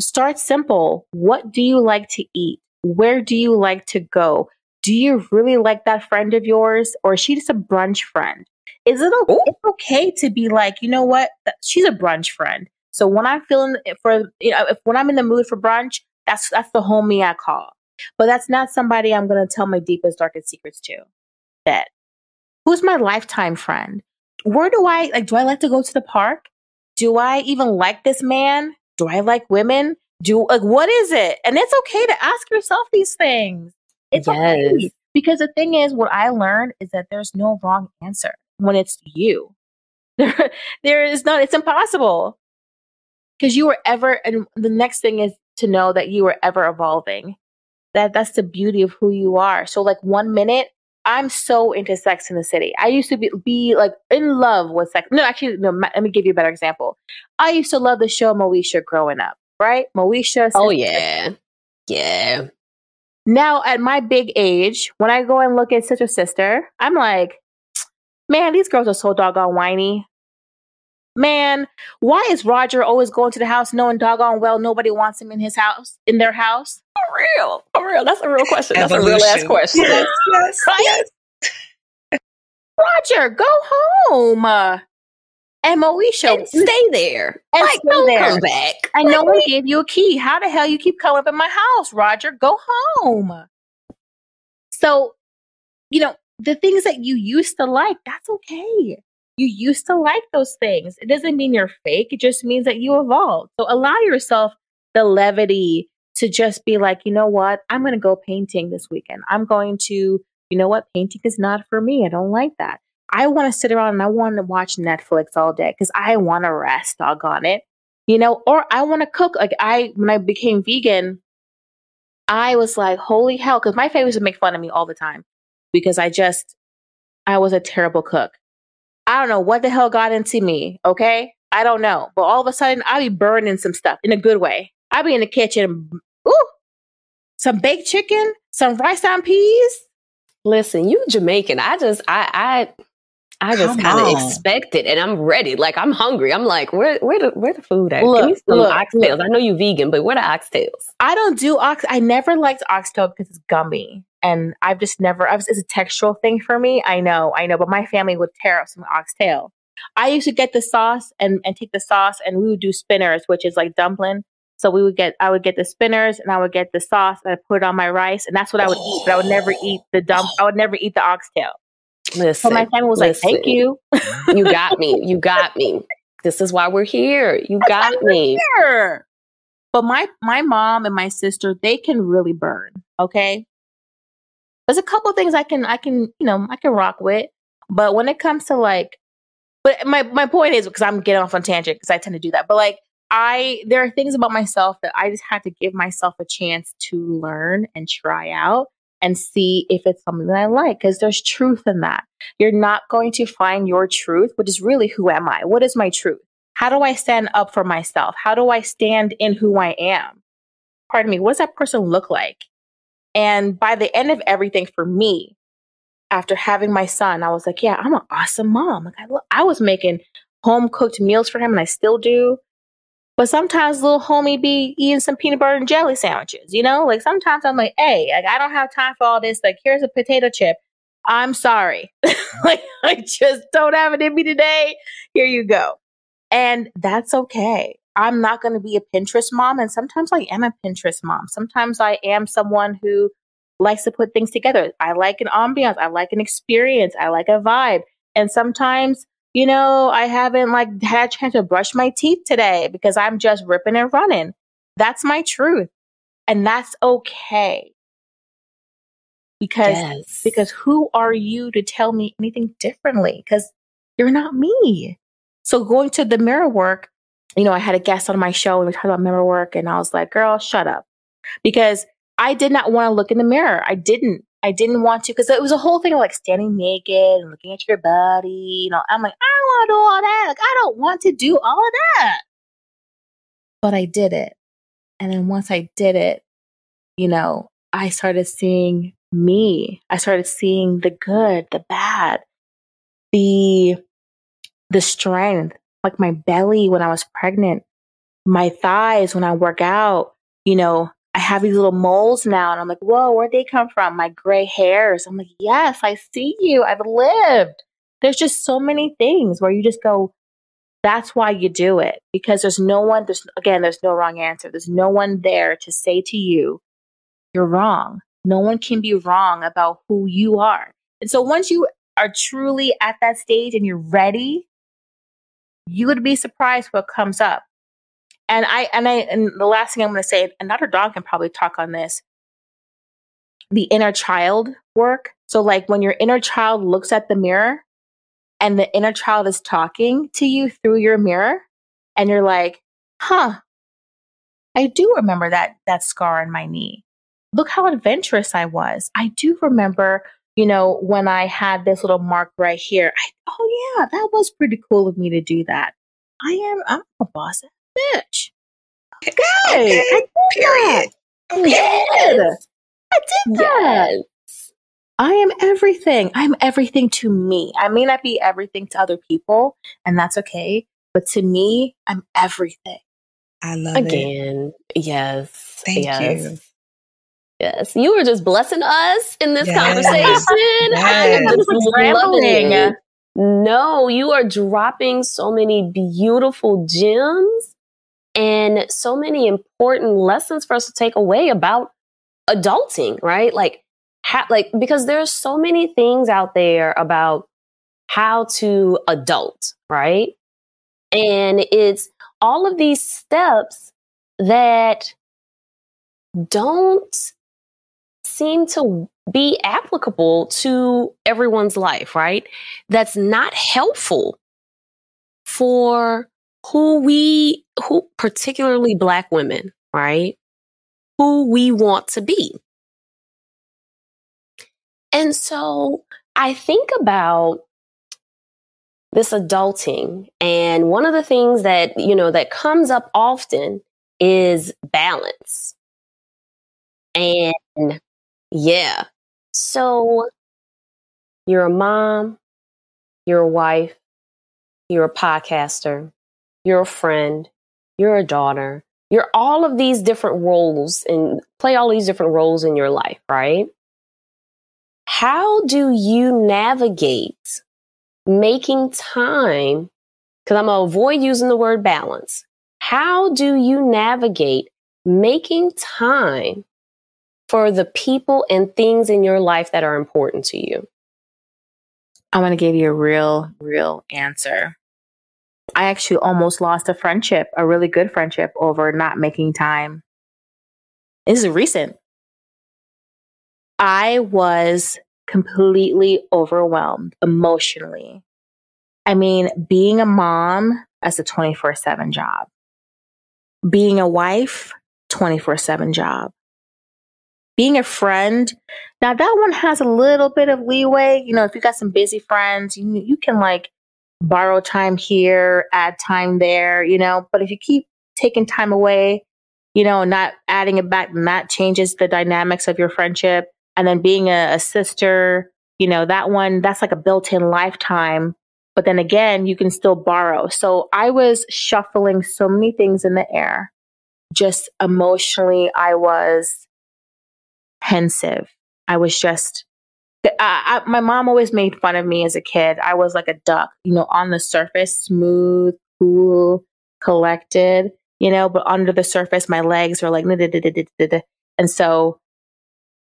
Start simple. What do you like to eat? Where do you like to go? do you really like that friend of yours or is she just a brunch friend? Is it okay, it's okay to be like, you know what? She's a brunch friend. So when I'm feeling eh, for, you know, if when I'm in the mood for brunch, that's that's the homie I call. But that's not somebody I'm going to tell my deepest, darkest secrets to. That who's my lifetime friend? Where do I like? Do I like to go to the park? Do I even like this man? Do I like women? Do like what is it? And it's okay to ask yourself these things. It's yes. okay. Because the thing is, what I learned is that there's no wrong answer when it's you. There, there is not, it's impossible. Because you were ever, and the next thing is to know that you were ever evolving. That that's the beauty of who you are. So like one minute, I'm so into Sex in the City. I used to be, be like in love with sex. No, actually, no. Let me give you a better example. I used to love the show Moesha growing up. Right, Moesha. Oh yeah, yeah. Now, at my big age, when I go and look at Sister Sister, I'm like, man, these girls are so doggone whiny. Man, why is Roger always going to the house knowing doggone well nobody wants him in his house, in their house? For real. For real. That's a real question. That's Evolution. a real ass question. Yes, yes, right? yes. Roger, go home and Moesha and stay there. And like, stay there. come back. I know one gave you a key. How the hell you keep coming up in my house, Roger? Go home. So, you know, the things that you used to like, that's okay. You used to like those things. It doesn't mean you're fake. It just means that you evolved. So allow yourself the levity to just be like, you know what? I'm going to go painting this weekend. I'm going to, you know what? Painting is not for me. I don't like that. I want to sit around and I want to watch Netflix all day because I want to rest, doggone it. You know, or I want to cook. Like I, when I became vegan, I was like, holy hell, because my family would make fun of me all the time because I just, I was a terrible cook. I don't know what the hell got into me. Okay. I don't know. But all of a sudden, I'd be burning some stuff in a good way. I'd be in the kitchen, ooh, some baked chicken, some rice and peas. Listen, you Jamaican. I just, I, I, I just kind of expect it, and I'm ready. Like I'm hungry. I'm like, where where the where the food at? Look, Give me some look, oxtails. Look. I know you're vegan, but where the oxtails? I don't do ox. I never liked oxtail because it's gummy, and I've just never. I was, it's a textural thing for me. I know, I know, but my family would tear up some oxtail. I used to get the sauce and and take the sauce, and we would do spinners, which is like dumpling. So we would get, I would get the spinners and I would get the sauce and I put it on my rice, and that's what I would eat. But I would never eat the dump. I would never eat the oxtail. Listen, So my family was listen. like, "Thank you." you got me. You got me. This is why we're here. You got me. Sure. But my my mom and my sister, they can really burn. Okay. There's a couple things I can I can you know I can rock with, but when it comes to like, but my my point is because I'm getting off on tangent because I tend to do that. But like I there are things about myself that I just had to give myself a chance to learn and try out and see if it's something that I like because there's truth in that. You're not going to find your truth, which is really who am I? What is my truth? How do I stand up for myself? How do I stand in who I am? Pardon me, what does that person look like? And by the end of everything for me, after having my son, I was like, yeah, I'm an awesome mom. Like I, lo- I was making home cooked meals for him and I still do. But sometimes little homie be eating some peanut butter and jelly sandwiches, you know? Like sometimes I'm like, hey, like I don't have time for all this. Like here's a potato chip. I'm sorry. like I just don't have it in me today. Here you go. And that's okay. I'm not going to be a Pinterest mom. And sometimes I am a Pinterest mom. Sometimes I am someone who likes to put things together. I like an ambiance. I like an experience. I like a vibe. And sometimes, you know, I haven't like had a chance to brush my teeth today because I'm just ripping and running. That's my truth. And that's okay. Because Yes. because who are you to tell me anything differently? Because you're not me. So going to the mirror work, you know, I had a guest on my show and we talked about mirror work, and I was like, girl, shut up. Because I did not want to look in the mirror. I didn't. I didn't want to because it was a whole thing of like standing naked and looking at your body. You know, I'm like, I don't want to do all that. Like, I don't want to do all of that. But I did it. And then once I did it, you know, I started seeing me. I started seeing the good, the bad, the the strength, like my belly when I was pregnant, my thighs when I work out, you know, I have these little moles now and I'm like, whoa, where'd they come from? My gray hairs. I'm like, yes, I see you. I've lived. There's just so many things where you just go, that's why you do it. Because there's no one, there's again, there's no wrong answer. There's no one there to say to you, you're wrong. No one can be wrong about who you are. And so once you are truly at that stage and you're ready, you would be surprised what comes up. And I and I and the last thing I'm going to say, Dr. Dom can probably talk on this, the inner child work. So like when your inner child looks at the mirror and the inner child is talking to you through your mirror and you're like, "Huh. I do remember that that scar on my knee. Look how adventurous I was. I do remember you know, when I had this little mark right here, I, oh yeah, that was pretty cool of me to do that. I am, I'm a boss bitch. Okay, Okay, I did that. Period. I did. I did that. Yes. I am everything. I'm everything to me. I may not be everything to other people, and that's okay. But to me, I'm everything. I love it. Again. Yes. Thank yes. you. Yes. You were just blessing us in this Yes. conversation. I am just loving it. No, you are dropping so many beautiful gems and so many important lessons for us to take away about adulting, right? Like, ha- like because there's so many things out there about how to adult, right? And it's all of these steps that don't seem to be applicable to everyone's life, right? That's not helpful for who we, who, particularly Black women, right? Who we want to be. And so I think about this adulting, and one of the things that, you know, that comes up often is balance. And yeah. So you're a mom, you're a wife, you're a podcaster, you're a friend, you're a daughter, you're all of these different roles and play all these different roles in your life, right? How do you navigate making time? Because I'm going to avoid using the word balance. how do you navigate making time for the people and things in your life that are important to you? I'm going to give you a real, real answer. I actually almost lost a friendship, a really good friendship, over not making time. This is recent. I was completely overwhelmed emotionally. I mean, being a mom as a 24 7 job, being a wife, 24 7 job, being a friend. Now that one has a little bit of leeway. You know, if you got some busy friends, you, you can like borrow time here, add time there, you know, but if you keep taking time away, you know, not adding it back, then that changes the dynamics of your friendship. And then being a, a sister, you know, that one, that's like a built in lifetime. But then again, you can still borrow. So I was shuffling so many things in the air. Just emotionally, I was pensive. I was just, I, I, my mom always made fun of me as a kid. I was like a duck, you know, on the surface, smooth, cool, collected, you know, but under the surface, my legs were like, and so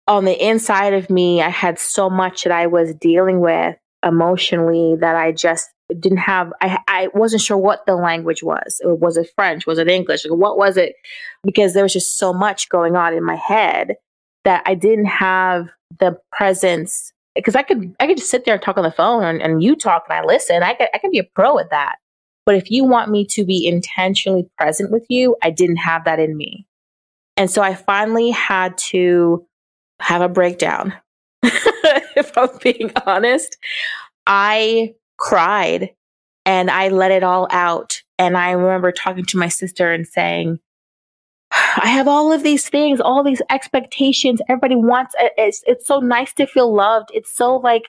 on the inside of me, I had so much that I was dealing with emotionally that I just didn't have I I wasn't sure what the language was. Was it French? Was it English? What was it? Because there was just so much going on in my head that I didn't have the presence because I could I could just sit there and talk on the phone and, and you talk and I listen. I could I could be a pro at that. But if you want me to be intentionally present with you, I didn't have that in me. And so I finally had to have a breakdown. if I'm being honest, I cried and I let it all out. And I remember talking to my sister and saying, I have all of these things, all these expectations. Everybody wants it's it's so nice to feel loved. It's so like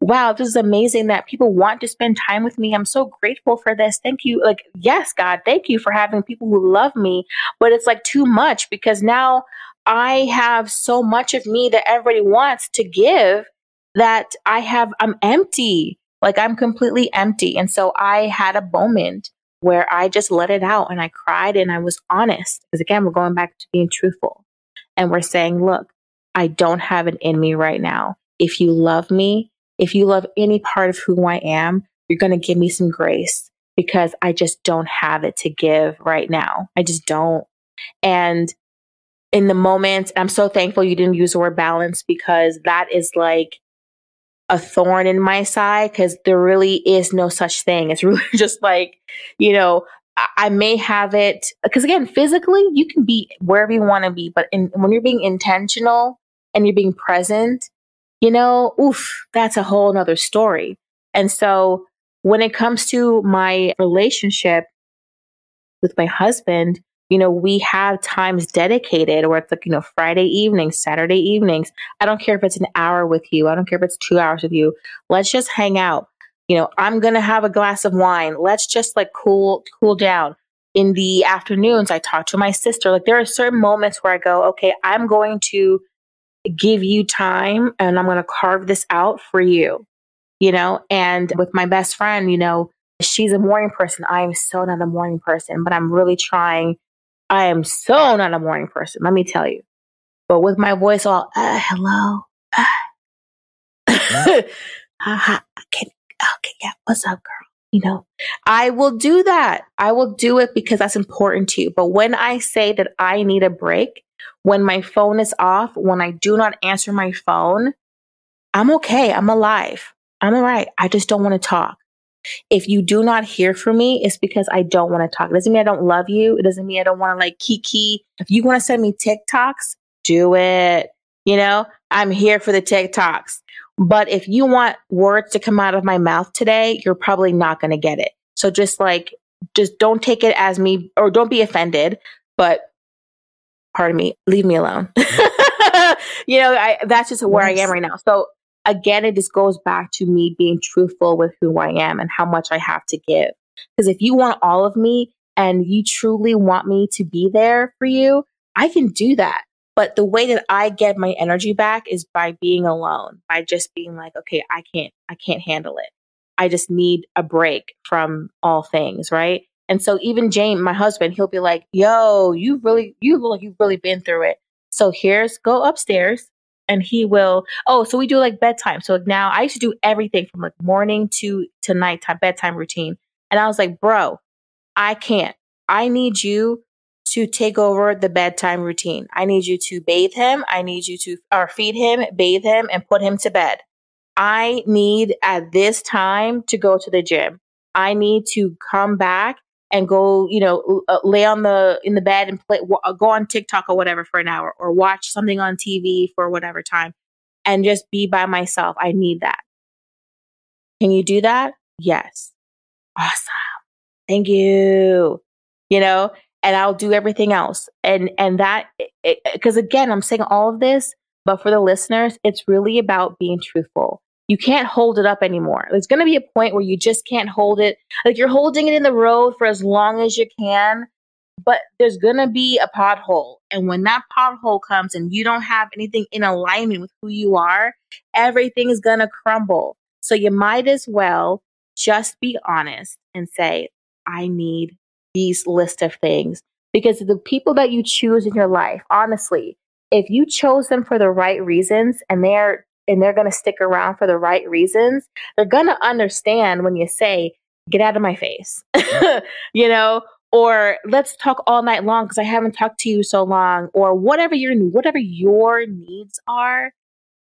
wow, this is amazing that people want to spend time with me. I'm so grateful for this. Thank you. Like, yes, God, thank you for having people who love me. But it's like too much because now I have so much of me that everybody wants to give that I have, I'm empty. Like, I'm completely empty. And so I had a moment where I just let it out and I cried and I was honest. Because again, we're going back to being truthful. And we're saying, look, I don't have it in me right now. If you love me, if you love any part of who I am, you're going to give me some grace because I just don't have it to give right now. I just don't. And in the moment, I'm so thankful you didn't use the word balance because that is like a thorn in my side because there really is no such thing. It's really just like, you know, I may have it because again, physically you can be wherever you want to be, but in, when you're being intentional and you're being present, you know, oof, that's a whole nother story. And so when it comes to my relationship with my husband, you know, we have times dedicated where it's like, you know, Friday evenings, Saturday evenings. I don't care if it's an hour with you. I don't care if it's two hours with you. Let's just hang out. You know, I'm going to have a glass of wine. Let's just like cool, cool down. In the afternoons, I talk to my sister. Like there are certain moments where I go, okay, I'm going to give you time and I'm going to carve this out for you, you know? And with my best friend, you know, she's a morning person. I am so not a morning person, but I'm really trying I am so not a morning person, let me tell you. But with my voice all, uh, hello. Uh, can, okay, yeah, what's up, girl? You know, I will do that. I will do it because that's important to you. But when I say that I need a break, when my phone is off, when I do not answer my phone, I'm okay. I'm alive. I'm all right. I just don't want to talk. If you do not hear from me, it's because I don't want to talk. It doesn't mean I don't love you. It doesn't mean I don't want to like kiki. If you want to send me TikToks, do it. You know, I'm here for the TikToks. But if you want words to come out of my mouth today, you're probably not going to get it. So just like, just don't take it as me or don't be offended, but pardon me, leave me alone. you know, I, that's just where. I am right now. So again, it just goes back to me being truthful with who I am and how much I have to give. Because if you want all of me and you truly want me to be there for you, I can do that. But the way that I get my energy back is by being alone, by just being like, okay, I can't, I can't handle it. I just need a break from all things, right? And so even James, my husband, he'll be like, yo, you really, you look you've really been through it. So here's go upstairs and he will, oh, so we do like bedtime. So like now I used to do everything from like morning to, to nighttime, bedtime routine. And I was like, bro, I can't. I need you to take over the bedtime routine. I need you to bathe him. I need you to or feed him, bathe him, and put him to bed. I need at this time to go to the gym. I need to come back and go, you know, uh, lay on the in the bed and play, w- go on TikTok or whatever for an hour, or watch something on TV for whatever time, and just be by myself. I need that. Can you do that? Yes. Awesome. Thank you. You know, and I'll do everything else. And and that because again, I'm saying all of this, but for the listeners, it's really about being truthful you can't hold it up anymore. There's going to be a point where you just can't hold it. Like you're holding it in the road for as long as you can, but there's going to be a pothole. And when that pothole comes and you don't have anything in alignment with who you are, everything is going to crumble. So you might as well just be honest and say, I need these list of things because the people that you choose in your life, honestly, if you chose them for the right reasons and they're and they're going to stick around for the right reasons, they're going to understand when you say, get out of my face, you know, or let's talk all night long because I haven't talked to you so long, or whatever your whatever your needs are.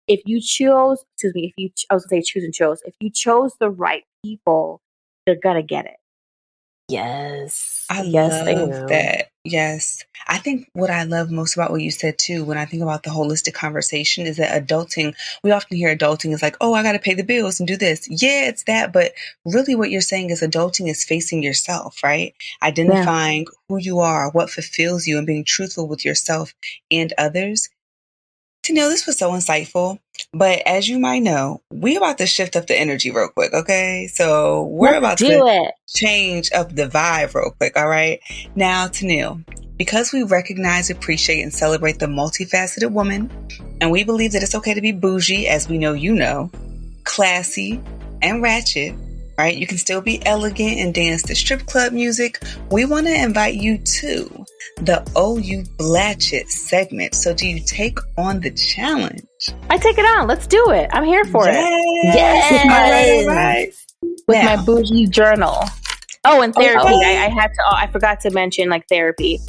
If you chose, excuse me, if you I was gonna say choose and chose, if you chose the right people, they're gonna get it. Yes. I yes, love that. Yes. I think what I love most about what you said too, when I think about the holistic conversation, is that adulting, we often hear adulting is like, oh, I got to pay the bills and do this. Yeah, it's that. But really, what you're saying is adulting is facing yourself, right? Identifying yeah. who you are, what fulfills you, and being truthful with yourself and others. Tennielle, this was so insightful. But as you might know, we about to shift up the energy real quick, okay? So we're Let's about to it. change up the vibe real quick, all right? Now, Tennielle, because we recognize, appreciate, and celebrate the multifaceted woman, and we believe that it's okay to be bougie, as we know you know, classy, and ratchet, right? You can still be elegant and dance to strip club music. We want to invite you to the OU Blatchet segment. So, do you take on the challenge? I take it on. Let's do it. I'm here for yes. it. Yes. All right, all right. With now. my bougie journal. Oh, and oh, therapy. Oh, I, I, had to. Oh, I forgot to mention like therapy.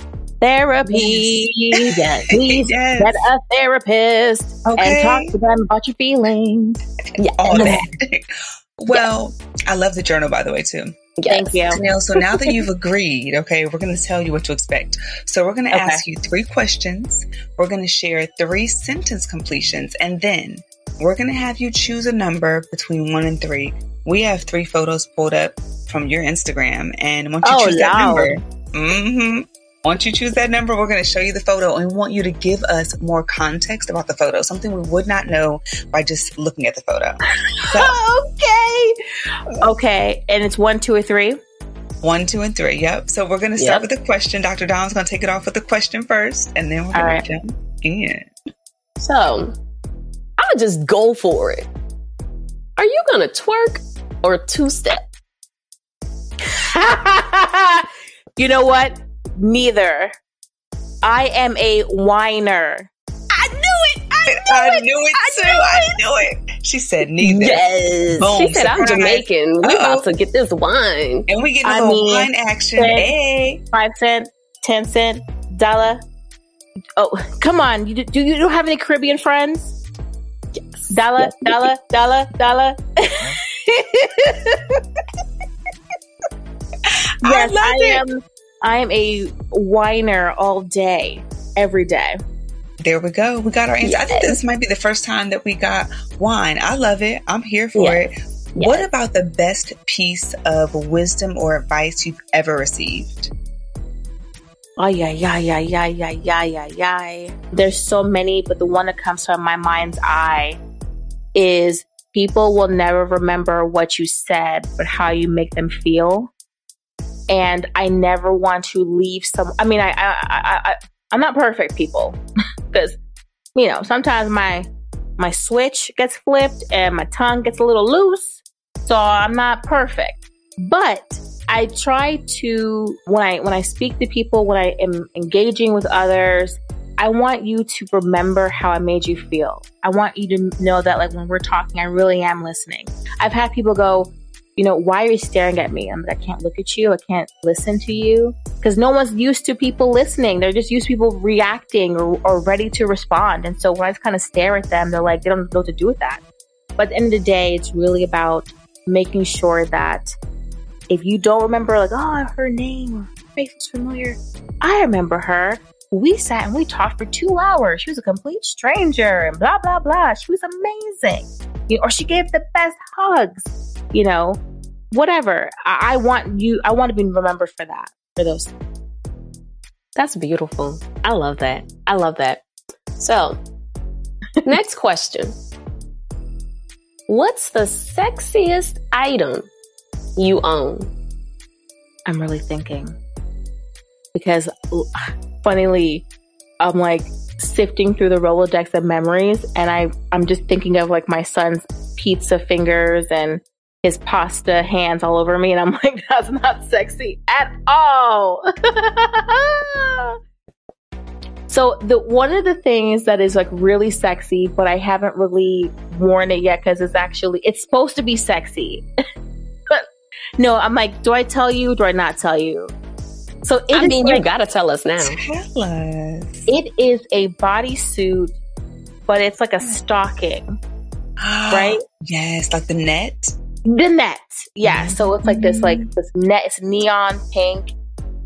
Therapy. Yes. Please yes. get a therapist okay. and talk to them about your feelings. Yeah. All that. Well, I love the journal, by the way, too. Yes. Thank you. Tennielle, so now that you've agreed, okay, we're going to tell you what to expect. So we're going to okay. ask you three questions. We're going to share three sentence completions, and then we're going to have you choose a number between one and three. We have three photos pulled up from your Instagram, and once you oh, choose that number, mm-hmm, once you choose that number, we're going to show you the photo and we want you to give us more context about the photo, something we would not know by just looking at the photo. So, okay. Okay. And it's one, two, or three? One, two, and three. Yep. So we're going to start yep. with the question. Dr. Dom's going to take it off with the question first, and then we're going right. to jump in. So I'll just go for it. Are you going to twerk or two step? you know what? Neither. I am a whiner. I knew it. I knew I it. Knew it I too. Knew it. I knew it. She said neither. Yes. Boom, she said surprise. I'm Jamaican. We about to get this wine. And we get a little mean, wine action. Cent, hey. Five cent, ten cent, dollar. Oh, come on. You do you don't have any Caribbean friends? Yes. Dollar, yes. dollar, dollar, dollar. Uh-huh. yes, I, I am I am a whiner all day, every day. There we go. We got our answer. Yes. I think this might be the first time that we got wine. I love it. I'm here for yes. it. Yes. What about the best piece of wisdom or advice you've ever received? Oh yeah, yeah, yeah, yeah, yeah, yeah, yeah, yeah. There's so many, but the one that comes to my mind's eye is people will never remember what you said, but how you make them feel and I never want to leave some. I mean, I, I, I, I I'm not perfect, people, because you know sometimes my my switch gets flipped and my tongue gets a little loose, so I'm not perfect. But I try to when I when I speak to people, when I am engaging with others, I want you to remember how I made you feel. I want you to know that like when we're talking, I really am listening. I've had people go, you know, why are you staring at me? I'm like, I can't look at you. I can't listen to you. Because no one's used to people listening. They're just used to people reacting or, or ready to respond. And so when I just kind of stare at them, they're like, they don't know what to do with that. But at the end of the day, it's really about making sure that if you don't remember, like, oh, her name, her face is familiar, I remember her. We sat and we talked for two hours. She was a complete stranger and blah, blah, blah. She was amazing. You know, or she gave the best hugs, you know, whatever. I, I want you, I want to be remembered for that, for those. That's beautiful. I love that. I love that. So, next question. What's the sexiest item you own? I'm really thinking because funnily, I'm like sifting through the Rolodex of memories and I, I'm just thinking of like my son's pizza fingers and his pasta hands all over me. And I'm like, that's not sexy at all. so the one of the things that is like really sexy, but I haven't really worn it yet because it's actually it's supposed to be sexy. but no, I'm like, do I tell you? Do I not tell you? So I mean, like, you gotta tell us now. Tell us. It is a bodysuit, but it's like a stocking, right? Yes, like the net. The net, yeah. So it's like this, like this net. It's neon pink,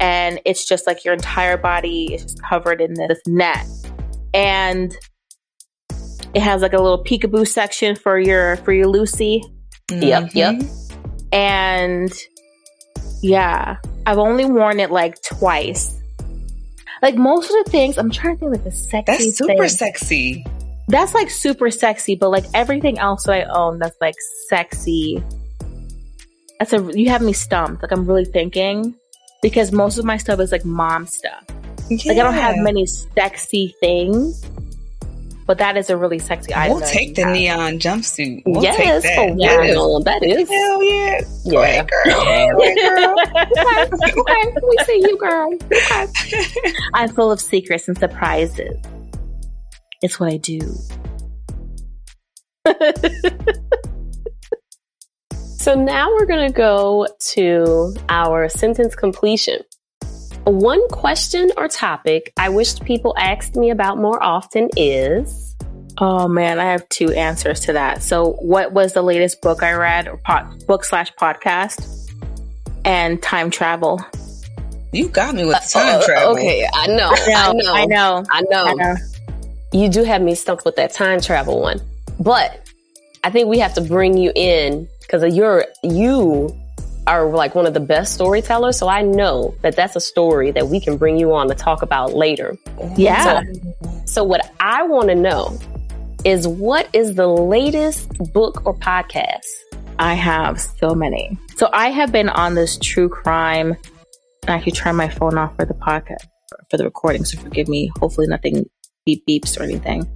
and it's just like your entire body is just covered in this net, and it has like a little peekaboo section for your for your Lucy. Mm-hmm. Yep, yep. And yeah, I've only worn it like twice. Like most of the things, I'm trying to think like the sexy. That's super thing. sexy. That's like super sexy, but like everything else that I own that's like sexy. That's a you have me stumped. Like I'm really thinking because most of my stuff is like mom stuff. Yeah. Like I don't have many sexy things. But that is a really sexy item. We'll take the have. neon jumpsuit. We'll yes, take that. Oh, that is. Hell yeah. Yeah. Ahead, girl. girl. okay, we see you, girl. Okay. I'm full of secrets and surprises. It's what I do. so now we're going to go to our sentence completion. One question or topic I wished people asked me about more often is. Oh man, I have two answers to that. So, what was the latest book I read, or pod, book slash podcast, and time travel? You got me with time uh, travel. Okay, I know, I know, I know, I know, I know. You do have me stumped with that time travel one, but I think we have to bring you in because you're you are like one of the best storytellers. So I know that that's a story that we can bring you on to talk about later. Yeah. So, so what I want to know is what is the latest book or podcast? I have so many. So I have been on this true crime. I could turn my phone off for the podcast, for the recording. So forgive me. Hopefully nothing beep beeps or anything.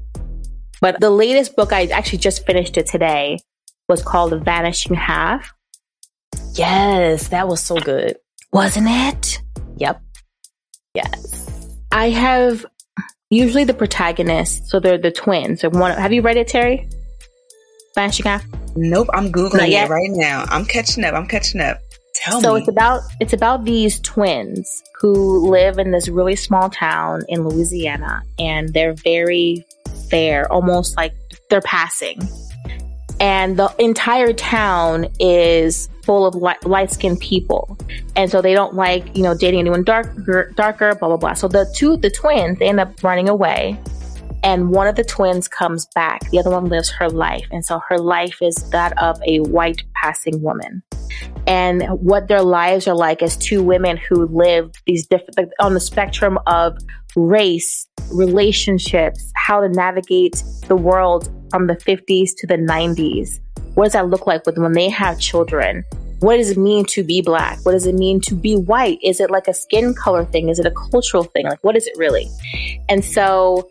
But the latest book, I actually just finished it today, was called The Vanishing Half Yes, that was so good. Wasn't it? Yep. Yes. I have usually the protagonist, so they're the twins. So one, have you read it, Terri? Vanishing Half? Nope, I'm googling it right now. I'm catching up. I'm catching up. Tell so me. it's about it's about these twins who live in this really small town in Louisiana, and they're very fair, almost like they're passing and the entire town is full of light skinned people. And so they don't like, you know, dating anyone darker, darker, blah, blah, blah. So the two, the twins, they end up running away. And one of the twins comes back. The other one lives her life. And so her life is that of a white passing woman. And what their lives are like as two women who live these different, on the spectrum of race, relationships, how to navigate the world from the 50s to the 90s. What does that look like with when they have children? What does it mean to be black? What does it mean to be white? Is it like a skin color thing? Is it a cultural thing? Like, what is it really? And so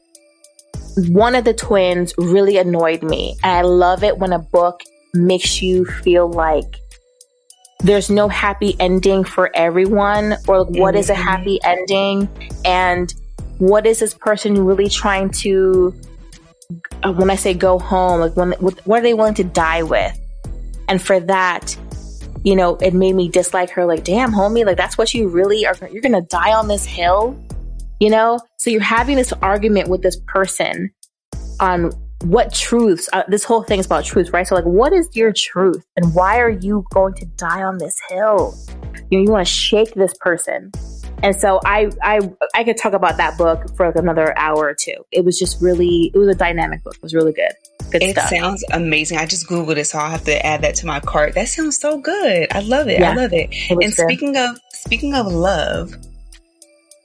one of the twins really annoyed me. And I love it when a book makes you feel like there's no happy ending for everyone or like, what is a mm-hmm. happy ending? And what is this person really trying to uh, when i say go home like when what are they willing to die with? And for that you know it made me dislike her like damn homie like that's what you really are you're gonna die on this hill? You know? So you're having this argument with this person on what truths uh, this whole thing is about truth right? So like what is your truth and why are you going to die on this hill? You know you want to shake this person. And so I, I i could talk about that book for like another hour or two. It was just really it was a dynamic book. It was really good. Good it stuff. sounds amazing. I just googled it so i'll have to add that to my cart. That sounds so good. I love it. Yeah, i love it, it and good. speaking of speaking of love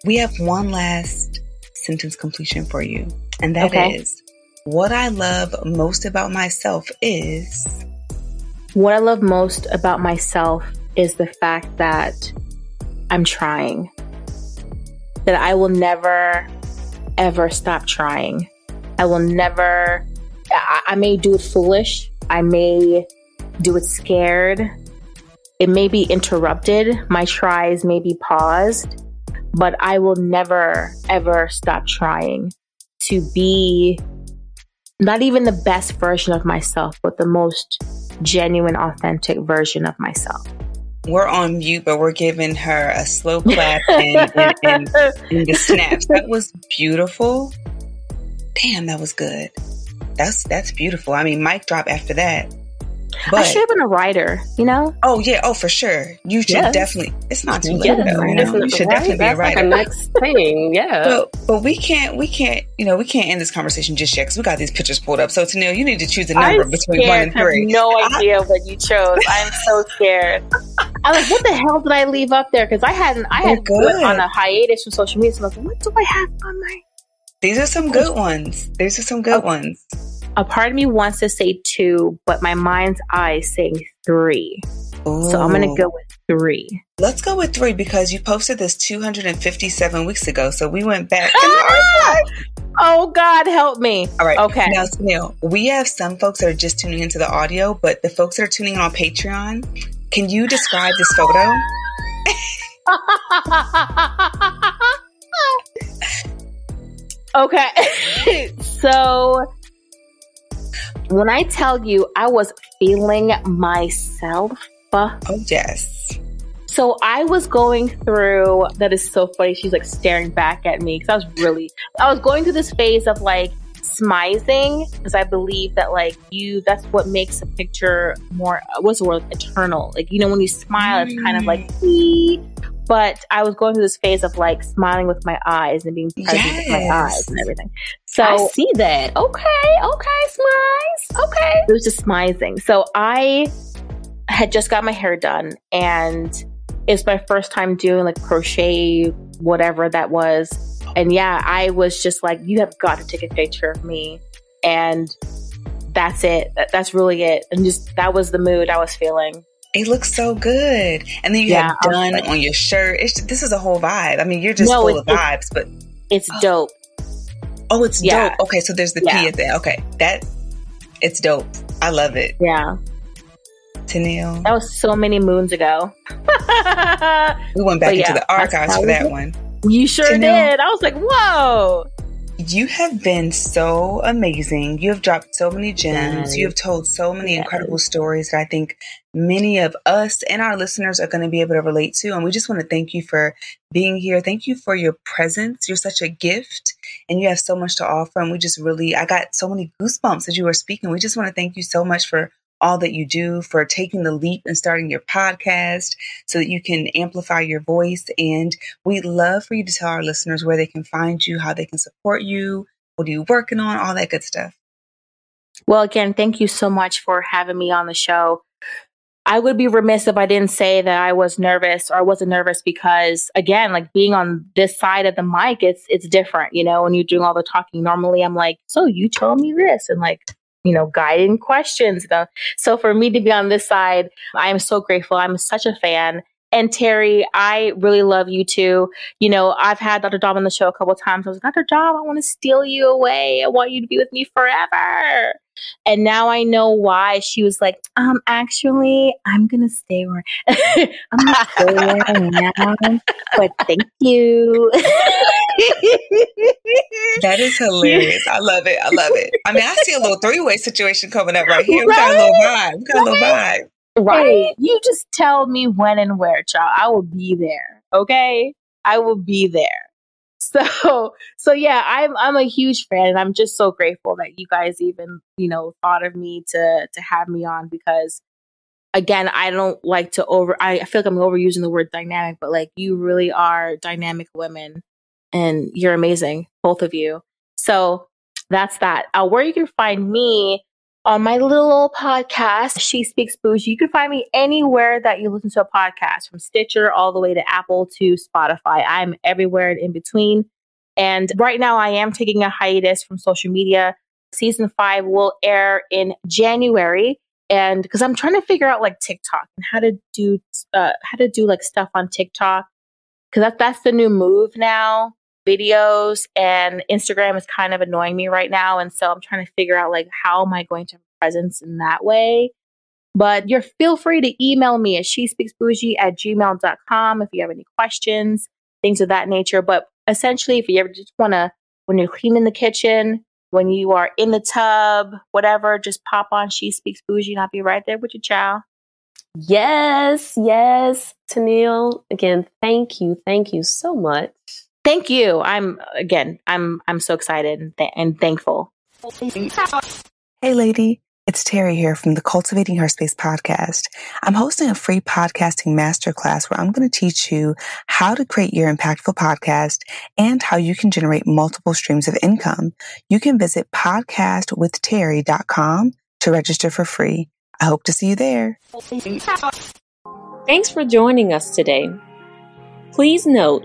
we have one last sentence completion for you and that okay. is what I love most about myself is. What I love most about myself is the fact that I'm trying. That I will never, ever stop trying. I will never, I, I may do it foolish. I may do it scared. It may be interrupted. My tries may be paused, but I will never, ever stop trying to be not even the best version of myself, but the most genuine, authentic version of myself. We're on mute, but we're giving her a slow clap and, and, and, and the snaps. That was beautiful. Damn, that was good. That's that's beautiful. I mean, mic drop after that. But, I should have been a writer, you know? Oh yeah, oh for sure. You should yes. definitely it's not too late yeah, though, you know? You should right? definitely That's be a writer. Like a next thing, yeah. But but we can't we can't you know, we can't end this conversation just yet because we got these pictures pulled up. So Tennielle, you need to choose a number I'm between scared. one and three. I have no idea what you chose. I'm so scared. I'm like, what the hell did I leave up there? Because I hadn't I had put on a hiatus from social media. So I was like, what do I have on my These are some good ones. These are some good okay. ones a part of me wants to say two, but my mind's eye saying three. Ooh. So I'm going to oh. go with three. Let's go with three because you posted this 257 weeks ago. So we went back. oh, God, help me. All right. Okay. Now, Neil, we have some folks that are just tuning into the audio, but the folks that are tuning in on Patreon, can you describe this photo? okay. so when I tell you I was feeling myself. Oh, yes. So I was going through, that is so funny. She's like staring back at me because I was really, I was going through this phase of like smizing because I believe that like you, that's what makes a picture more, what's the word, eternal. Like, you know, when you smile, it's kind of like, mm. Ee! But I was going through this phase of like smiling with my eyes and being present yes. with my eyes and everything. So I see that. Okay, okay, smize. Okay. It was just smizing. So I had just got my hair done and it's my first time doing like crochet, whatever that was. And yeah, I was just like, you have got to take a picture of me. And that's it. That's really it. And just that was the mood I was feeling. It looks so good. And then you yeah, have done like, on your shirt. It's, this is a whole vibe. I mean, you're just no, full of vibes, but it's oh. dope. Oh, it's yeah. dope. Okay, so there's the yeah. P at there. Okay, that it's dope. I love it. Yeah. Tennielle. That was so many moons ago. we went back into the archives for that one. You sure Tennielle. did. I was like, whoa. You have been so amazing. You have dropped so many gems. You have told so many yes. incredible stories that I think many of us and our listeners are going to be able to relate to. And we just want to thank you for being here. Thank you for your presence. You're such a gift and you have so much to offer. And we just really, I got so many goosebumps as you were speaking. We just want to thank you so much for all that you do, for taking the leap and starting your podcast so that you can amplify your voice. And we'd love for you to tell our listeners where they can find you, how they can support you, what are you working on, all that good stuff. Well, again, thank you so much for having me on the show. I would be remiss if I didn't say that I was nervous or I wasn't nervous because again, like being on this side of the mic, it's it's different, you know, when you're doing all the talking. Normally I'm like, so you told me this and like, you know, guiding questions. So for me to be on this side, I am so grateful. I'm such a fan. And Terri, I really love you too. You know, I've had Dr. Dom on the show a couple times. I was like, Dr. Dom, I want to steal you away. I want you to be with me forever. And now I know why she was like, um, actually, I'm gonna stay where I'm gonna stay where I am. But thank you. that is hilarious. I love it. I love it. I mean, I see a little three way situation coming up right here. Right? We got a little vibe. We got a little vibe. Right. Hey, you just tell me when and where, child. I will be there. Okay. I will be there. So, so yeah, I'm I'm a huge fan, and I'm just so grateful that you guys even you know thought of me to to have me on because again, I don't like to over. I, feel like I'm overusing the word dynamic, but like you really are dynamic women, and you're amazing, both of you. So that's that. Uh, where you can find me on my little old podcast, She Speaks Bougie. You can find me anywhere that you listen to a podcast, from Stitcher all the way to Apple to Spotify. I'm everywhere in between. And right now, I am taking a hiatus from social media. Season five will air in January, and because I'm trying to figure out like TikTok and how to do uh, how to do like stuff on TikTok, because that, that's the new move now videos and Instagram is kind of annoying me right now. And so I'm trying to figure out like how am I going to presence in that way. But you're feel free to email me at she speaks bougie at gmail.com if you have any questions, things of that nature. But essentially, if you ever just want to, when you're cleaning the kitchen, when you are in the tub, whatever, just pop on She Speaks Bougie and I'll be right there with you, child. Yes, yes. Tennielle, again, thank you. Thank you so much. Thank you. I'm again, I'm I'm so excited and, th- and thankful. Hey lady, it's Terri here from the Cultivating Her Space podcast. I'm hosting a free podcasting masterclass where I'm going to teach you how to create your impactful podcast and how you can generate multiple streams of income. You can visit podcastwithterry.com to register for free. I hope to see you there. Thanks for joining us today. Please note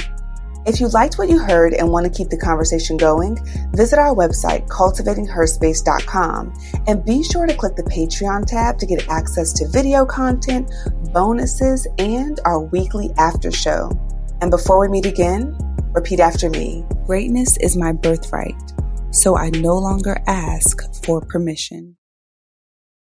If you liked what you heard and want to keep the conversation going, visit our website, cultivatingherspace.com, and be sure to click the Patreon tab to get access to video content, bonuses, and our weekly after show. And before we meet again, repeat after me Greatness is my birthright, so I no longer ask for permission.